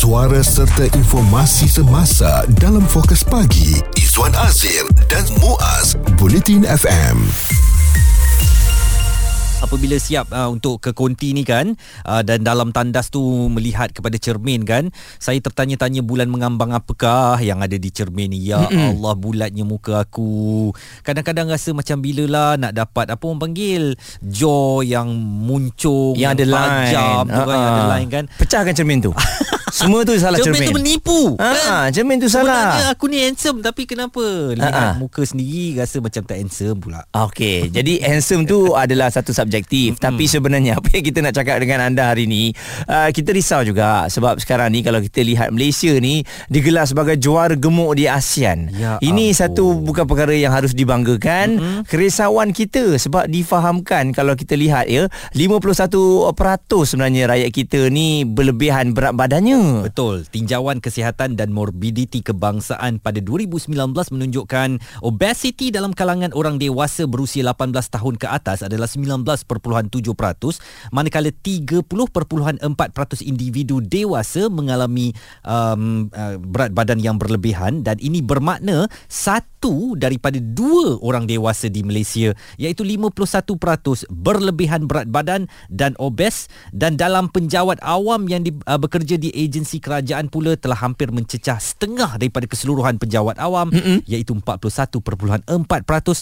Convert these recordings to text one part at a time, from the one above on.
suara serta informasi semasa dalam fokus pagi Izwan Azir dan Muaz Bulletin FM apabila siap uh, untuk ke konti ni kan uh, dan dalam tandas tu melihat kepada cermin kan saya tertanya-tanya bulan mengambang apakah yang ada di cermin ni ya Mm-mm. Allah bulatnya muka aku kadang-kadang rasa macam bila lah nak dapat apa orang panggil jaw yang muncung yang ada tajam line. Uh-huh. yang ada line kan pecahkan cermin tu Semua tu salah cermin. Cermin tu menipu. Ha, kan? cermin tu salah. Sebenarnya aku ni handsome tapi kenapa lihat Ha-ha. muka sendiri rasa macam tak handsome pula. Okey, jadi handsome tu adalah satu subjektif. Tapi sebenarnya apa yang kita nak cakap dengan anda hari ni, uh, kita risau juga sebab sekarang ni kalau kita lihat Malaysia ni digelar sebagai juara gemuk di ASEAN. Ya Ini ampun. satu bukan perkara yang harus dibanggakan. Mm-hmm. Kerisauan kita sebab difahamkan kalau kita lihat ya, 51% sebenarnya rakyat kita ni berlebihan berat badannya. Betul. Tinjauan Kesihatan dan Morbiditi Kebangsaan pada 2019 menunjukkan obesiti dalam kalangan orang dewasa berusia 18 tahun ke atas adalah 19.7% manakala 30.4% individu dewasa mengalami um, uh, berat badan yang berlebihan dan ini bermakna satu daripada dua orang dewasa di Malaysia iaitu 51% berlebihan berat badan dan obes dan dalam penjawat awam yang di, uh, bekerja di agensi kerajaan pula telah hampir mencecah setengah daripada keseluruhan penjawat awam Mm-mm. iaitu 41.4%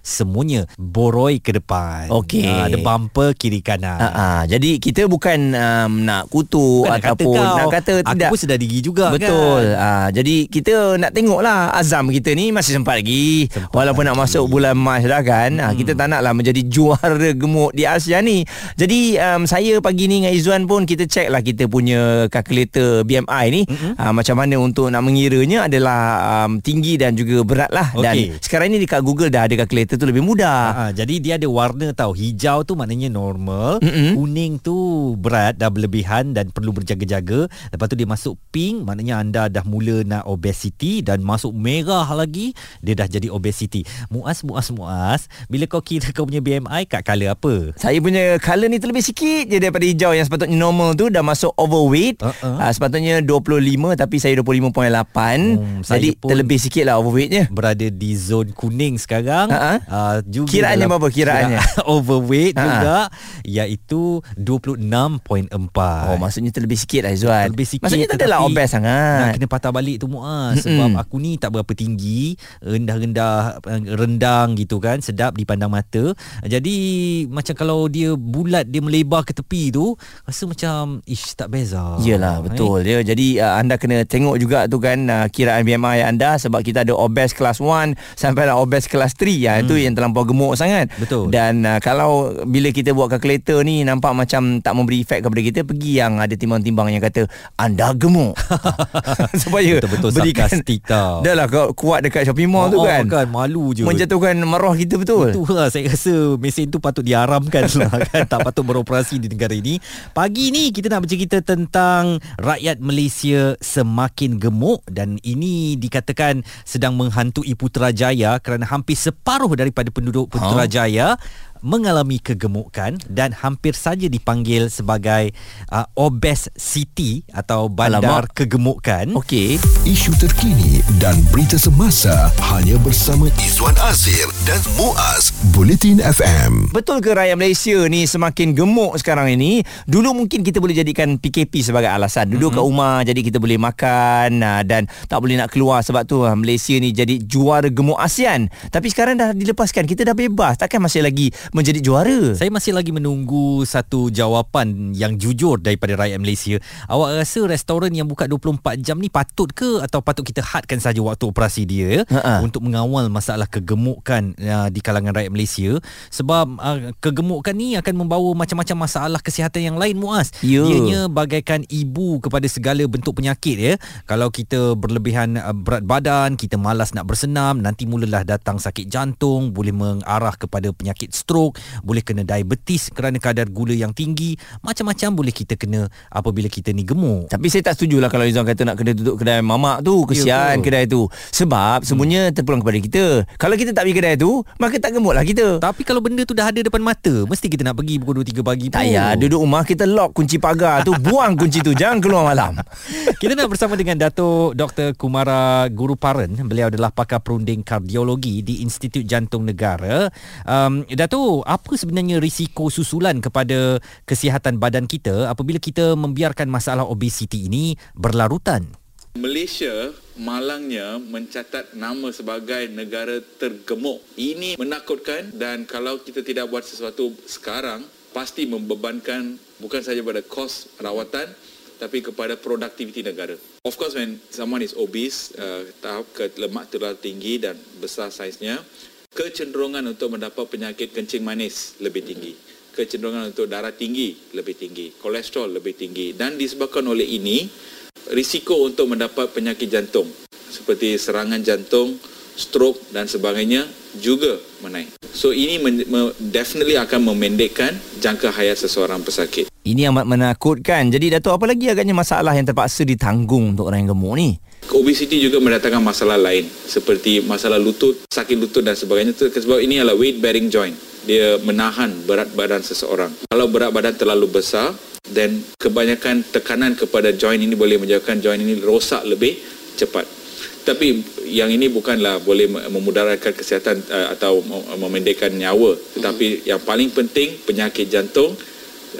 semuanya boroi ke depan. Okey. Uh, ada bumper kiri kanan. Uh-uh. Jadi kita bukan um, nak kutuk bukan ataupun nak kata, nak kata tidak. Aku pun sedar diri juga Betul. kan. Betul. Uh, jadi kita nak tengoklah azam kita ni masih sempat lagi. Sempat Walaupun lagi. nak masuk bulan Mac dah kan. Hmm. Uh, kita tak naklah menjadi juara gemuk di Asia ni. Jadi um, saya pagi ni dengan Izzuan pun kita check lah kita punya calculator BMI ni mm-hmm. uh, macam mana untuk nak mengiranya adalah um, tinggi dan juga berat lah okay. dan sekarang ini dekat Google dah ada kalkulator tu lebih mudah uh, jadi dia ada warna tau hijau tu maknanya normal mm-hmm. kuning tu berat dah berlebihan dan perlu berjaga-jaga lepas tu dia masuk pink maknanya anda dah mula nak obesity dan masuk merah lagi dia dah jadi obesity muas muas muas bila kau kira kau punya BMI kat color apa saya punya color ni terlebih sikit je daripada hijau yang sepatutnya normal tu dah masuk overweight uh-uh. uh, sepatutnya 25 tapi saya 25.8 hmm, jadi terlebih sikit lah overweightnya. berada di zon kuning sekarang. Uh, juga kiraannya berapa kiraannya? kira overweight Ha-ha. juga iaitu 26.4 oh maksudnya terlebih sikit lah Izzuan. Terlebih sikit maksudnya tak adalah obes sangat. nak kena patah balik tu Muaz. Sebab aku ni tak berapa tinggi rendah-rendah rendang gitu kan sedap dipandang mata. Jadi macam kalau dia bulat dia melebar ke tepi tu rasa macam ish tak beza. Yalah betul dia jadi uh, anda kena tengok juga tu kan uh, kiraan BMI anda sebab kita ada obes kelas 1 sampai lah obes kelas 3 ya hmm. itu yang terlampau gemuk sangat. Betul. Dan uh, kalau bila kita buat kalkulator ni nampak macam tak memberi efek kepada kita pergi yang ada timbang-timbang yang kata anda gemuk. Supaya betul-betul berikan tau. Dah lah kuat dekat shopping mall oh, tu kan. kan? Malu je. Menjatuhkan maruah kita betul? Betul lah. Saya rasa mesin tu patut diharamkan lah kan. Tak patut beroperasi di negara ini. Pagi ni kita nak bercerita tentang rakyat Malaysia semakin gemuk dan ini dikatakan sedang menghantui Putrajaya kerana hampir separuh daripada penduduk Putrajaya huh? Mengalami kegemukan dan hampir saja dipanggil sebagai uh, obes city atau bandar Alamak. kegemukan. Okey. Isu terkini dan berita semasa hanya bersama Izwan Azir dan Muaz Bulletin FM. Betul ke rakyat Malaysia ni semakin gemuk sekarang ini? Dulu mungkin kita boleh jadikan PKP sebagai alasan. Duduk mm-hmm. kat rumah jadi kita boleh makan uh, dan tak boleh nak keluar sebab tu uh, Malaysia ni jadi juara gemuk ASEAN. Tapi sekarang dah dilepaskan. Kita dah bebas. Takkan masih lagi menjadi juara. Saya masih lagi menunggu satu jawapan yang jujur daripada rakyat Malaysia. Awak rasa restoran yang buka 24 jam ni patut ke atau patut kita hadkan saja waktu operasi dia Ha-ha. untuk mengawal masalah kegemukan uh, di kalangan rakyat Malaysia sebab uh, kegemukan ni akan membawa macam-macam masalah kesihatan yang lain Muaz. Yeah. Ianya bagaikan ibu kepada segala bentuk penyakit ya. Kalau kita berlebihan uh, berat badan, kita malas nak bersenam, nanti mulalah datang sakit jantung, boleh mengarah kepada penyakit stroke stroke, boleh kena diabetes kerana kadar gula yang tinggi, macam-macam boleh kita kena apabila kita ni gemuk. Tapi saya tak setuju lah kalau Izzuan kata nak kena tutup kedai mamak tu. Kesian Ya, kedai tu. Sebab semuanya terpulang kepada kita. Kalau kita tak pergi kedai tu, maka tak gemuk lah kita. Tapi kalau benda tu dah ada depan mata, mesti kita nak pergi pukul 2 3 pagi pun. Tak payah duduk rumah kita lock kunci pagar tu buang kunci tu jangan keluar malam. Kita nak bersama dengan Dato' Dr. Kumara Guru Paran. Beliau adalah pakar perunding kardiologi di Institut Jantung Negara. Um, Apa sebenarnya risiko susulan kepada kesihatan badan kita apabila kita membiarkan masalah obesiti ini berlarutan? Malaysia malangnya mencatat nama sebagai negara tergemuk. Ini menakutkan dan kalau kita tidak buat sesuatu sekarang pasti membebankan bukan saja pada kos rawatan tapi kepada produktiviti negara. Of course when someone is obese, uh, tahap ke lemak terlalu tinggi dan besar saiznya, kecenderungan untuk mendapat penyakit kencing manis lebih tinggi. Kecenderungan untuk darah tinggi lebih tinggi, kolesterol lebih tinggi dan disebabkan oleh ini risiko untuk mendapat penyakit jantung seperti serangan jantung, stroke dan sebagainya juga menaik. So ini men- me- definitely akan memendekkan jangka hayat seseorang pesakit. Ini amat menakutkan. Jadi Dato' apa lagi agaknya masalah yang terpaksa ditanggung untuk orang yang gemuk ni? Obesiti juga mendatangkan masalah lain seperti masalah lutut, sakit lutut dan sebagainya. Sebab ini adalah weight bearing joint. Dia menahan berat badan seseorang. Kalau berat badan terlalu besar, then kebanyakan tekanan kepada joint ini boleh menyebabkan joint ini rosak lebih cepat. Tapi yang ini bukanlah boleh memudaratkan kesihatan uh, atau mem- memendekkan nyawa. Tetapi yang paling penting penyakit jantung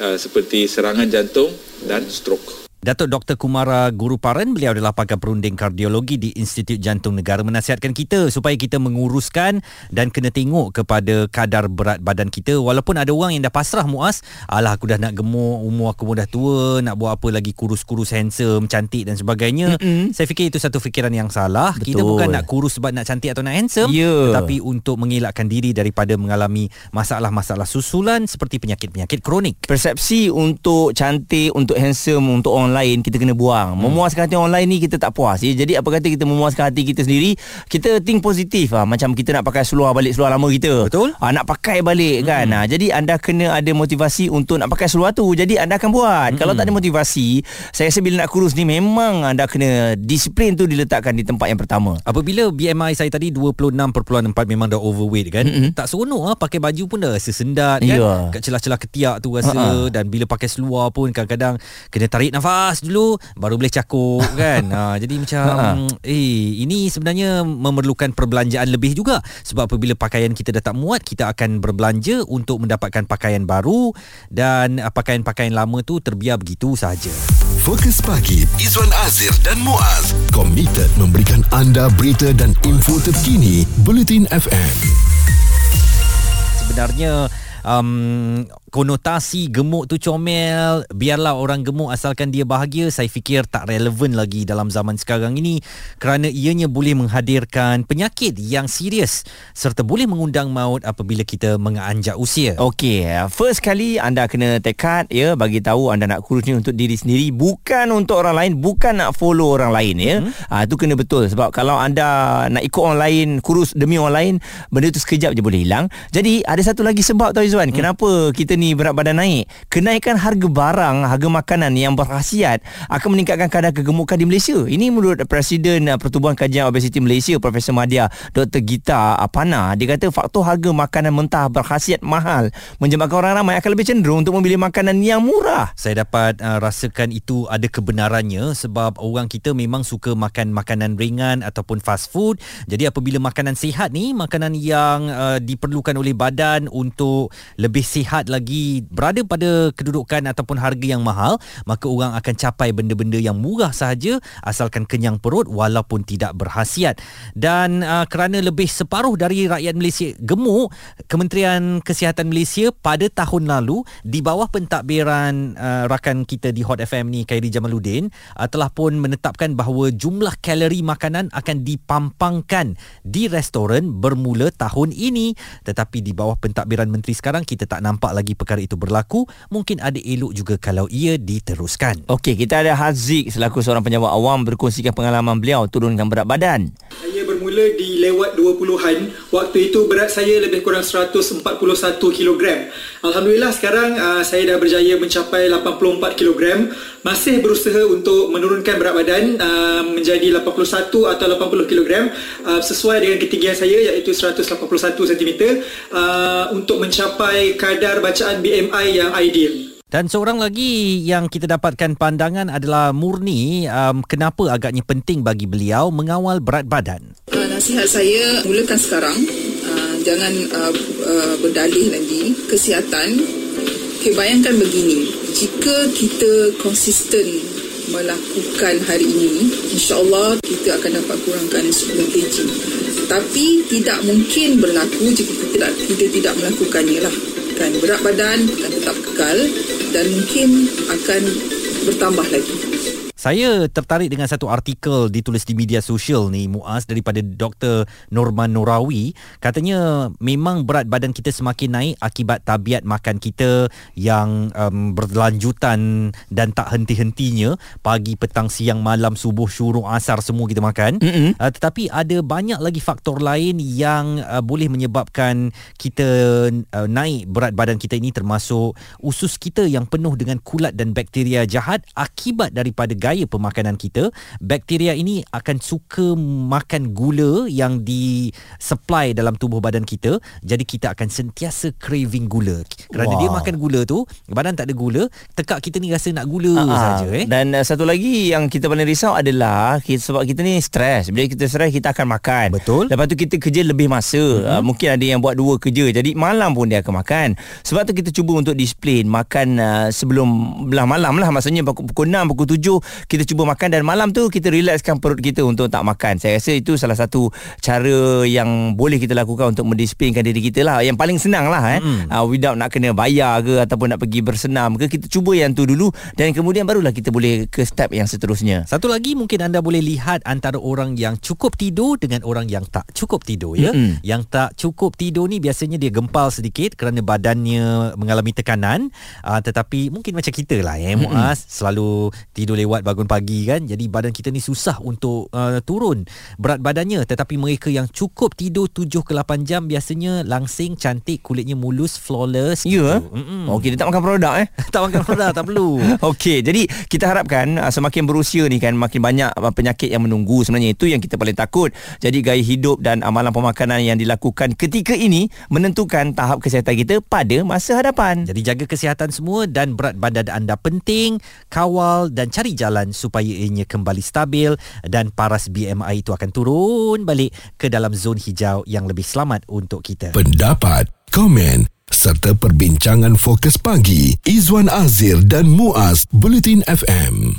uh, seperti serangan jantung dan stroke. Datuk Dr. Kumara Guru Paran, beliau adalah pakar perunding kardiologi di Institut Jantung Negara menasihatkan kita supaya kita menguruskan dan kena tengok kepada kadar berat badan kita walaupun ada orang yang dah pasrah muas, alah aku dah nak gemuk, umur aku pun dah tua, nak buat apa lagi kurus-kurus handsome, cantik dan sebagainya. Mm-mm. Saya fikir itu satu fikiran yang salah. Betul. Kita bukan nak kurus sebab nak cantik atau nak handsome, Ya. tetapi untuk mengelakkan diri daripada mengalami masalah-masalah susulan seperti penyakit-penyakit kronik. Persepsi untuk cantik, untuk handsome, untuk orang lain kita kena buang. Hmm. Memuaskan hati orang lain ni kita tak puas. Ya. Jadi apa kata kita memuaskan hati kita sendiri, kita think positif lah. Macam kita nak pakai seluar balik seluar lama kita. Betul. Ah, nak pakai balik kan. Hmm. Ah, jadi anda kena ada motivasi untuk nak pakai seluar tu. Jadi anda akan buat. Kalau tak ada motivasi, saya rasa bila nak kurus ni memang anda kena disiplin tu diletakkan di tempat yang pertama. Apabila BMI saya tadi 26.4 memang dah overweight kan mm-hmm. tak seronok ah pakai baju pun dah rasa sendat kan Ya. kat celah-celah ketiak tu rasa Ha-ha. dan bila pakai seluar pun kadang-kadang kena tarik nafas dulu baru boleh cakuk kan ha, jadi macam Ha-ha. eh ini sebenarnya memerlukan perbelanjaan lebih juga sebab apabila pakaian kita dah tak muat kita akan berbelanja untuk mendapatkan pakaian baru dan ah, pakaian-pakaian lama tu terbiar begitu sahaja Fokus pagi Izwan Azir dan Muaz komited memberikan anda berita dan info terkini Bulletin FM. sebenarnya um, konotasi gemuk tu comel biarlah orang gemuk asalkan dia bahagia saya fikir tak relevan lagi dalam zaman sekarang ini kerana ianya boleh menghadirkan penyakit yang serius serta boleh mengundang maut apabila kita menganjak usia Okey, first kali anda kena tekad ya bagi tahu anda nak kurus ni untuk diri sendiri bukan untuk orang lain, bukan nak follow orang lain ya. Hmm. Ah tu kena betul sebab kalau anda nak ikut orang lain, kurus demi orang lain, benda tu sekejap je boleh hilang. Jadi ada satu lagi sebab tau Izwan, hmm. kenapa kita ni berat badan naik? Kenaikan harga barang, harga makanan yang berkhasiat akan meningkatkan kadar kegemukan di Malaysia. Ini menurut Presiden Pertubuhan Kajian Obesiti Malaysia Profesor Madya Dr. Gita Apana, dia kata faktor harga makanan mentah berkhasiat mahal menyebabkan orang ramai akan lebih cenderung untuk memilih makanan yang murah. Saya dapat uh, rasakan itu ada kebenarannya sebab orang kita memang suka makan makanan ringan ataupun fast food. Jadi apabila makanan sihat ni, makanan yang uh, diperlukan oleh badan untuk lebih sihat lagi berada pada kedudukan ataupun harga yang mahal, maka orang akan capai benda-benda yang murah sahaja asalkan kenyang perut walaupun tidak berhasiat. Dan uh, kerana lebih separuh dari rakyat Malaysia gemuk, Kementerian Kesihatan Malaysia pada tahun lalu di bawah pentadbiran uh, rakan kita di Hot FM ni Khairi Jamaluddin uh, telah pun menetapkan bahawa jumlah kalori makanan akan dipampangkan di restoran bermula tahun ini tetapi di bawah pentadbiran menteri sekarang kita tak nampak lagi perkara itu berlaku mungkin ada elok juga kalau ia diteruskan Okey, kita ada Haziq selaku seorang penjawat awam berkongsikan pengalaman beliau turunkan berat badan. Bermula di lewat 20-an. Waktu itu berat saya lebih kurang 141 kg. Alhamdulillah sekarang uh, saya dah berjaya mencapai 84 kg. Masih berusaha untuk menurunkan berat badan uh, menjadi 81 atau 80 kg uh, sesuai dengan ketinggian saya iaitu 181 cm uh, untuk mencapai kadar bacaan BMI yang ideal. Dan seorang lagi yang kita dapatkan pandangan adalah Murni um, kenapa agaknya penting bagi beliau mengawal berat badan. Nasihat saya mulakan sekarang uh, jangan uh, uh, berdalih lagi kesihatan. Okay, bayangkan begini, jika kita konsisten melakukan hari ini, insya-Allah kita akan dapat kurangkan 10 kg. Tapi tidak mungkin berlaku jika kita tidak, kita tidak melakukannya lah. Kan berat badan akan tetap kekal dan mungkin akan bertambah lagi. Saya tertarik dengan satu artikel ditulis di media sosial ni Muaz daripada Dr. Norman Norawi katanya memang berat badan kita semakin naik akibat tabiat makan kita yang um, berlanjutan dan tak henti-hentinya pagi petang siang malam subuh syuruk asar semua kita makan mm-hmm. uh, tetapi ada banyak lagi faktor lain yang uh, boleh menyebabkan kita uh, naik berat badan kita ini termasuk usus kita yang penuh dengan kulat dan bakteria jahat akibat daripada gaya pemakanan kita, bakteria ini akan suka makan gula yang di supply dalam tubuh badan kita. Jadi kita akan sentiasa craving gula. Kerana wow. dia makan gula tu, badan tak ada gula, tekak kita ni rasa nak gula uh-huh. saja eh. Dan uh, satu lagi yang kita paling risau adalah kita, sebab kita ni stres. Bila kita stres kita akan makan. Betul. Lepas tu kita kerja lebih masa. Uh-huh. Uh, mungkin ada yang buat dua kerja. Jadi malam pun dia akan makan. Sebab tu kita cuba untuk disiplin makan uh, sebelum belah malam lah maksudnya pukul, pukul 6 pukul 7 kita cuba makan dan malam tu kita relaxkan perut kita untuk tak makan. Saya rasa itu salah satu cara yang boleh kita lakukan untuk mendisiplinkan diri kita lah. Yang paling senang lah eh. Mm. Uh, without nak kena bayar ke ataupun nak pergi bersenam ke. Kita cuba yang tu dulu dan kemudian barulah kita boleh ke step yang seterusnya. Satu lagi mungkin anda boleh lihat antara orang yang cukup tidur dengan orang yang tak cukup tidur ya. Mm-hmm. Yang tak cukup tidur ni biasanya dia gempal sedikit kerana badannya mengalami tekanan. Uh, tetapi mungkin macam kita lah ya. Mm-hmm. Muaz selalu tidur lewat bangun pagi kan jadi badan kita ni susah untuk uh, turun. Berat badannya tetapi mereka yang cukup tidur 7 ke 8 jam biasanya langsing cantik kulitnya mulus flawless ya gitu. okey dia tak makan produk eh? Tak makan produk tak perlu. Okey jadi kita harapkan uh, semakin berusia ni kan makin banyak uh, penyakit yang menunggu sebenarnya. Itu yang kita paling takut. Jadi gaya hidup dan amalan pemakanan yang dilakukan ketika ini menentukan tahap kesihatan kita pada masa hadapan. Jadi jaga kesihatan semua dan berat badan anda penting kawal dan cari jalan supaya ianya kembali stabil dan paras BMI itu akan turun balik ke dalam zon hijau yang lebih selamat untuk kita. Pendapat, komen serta perbincangan fokus pagi Izwan Azir dan Muaz Bulletin FM.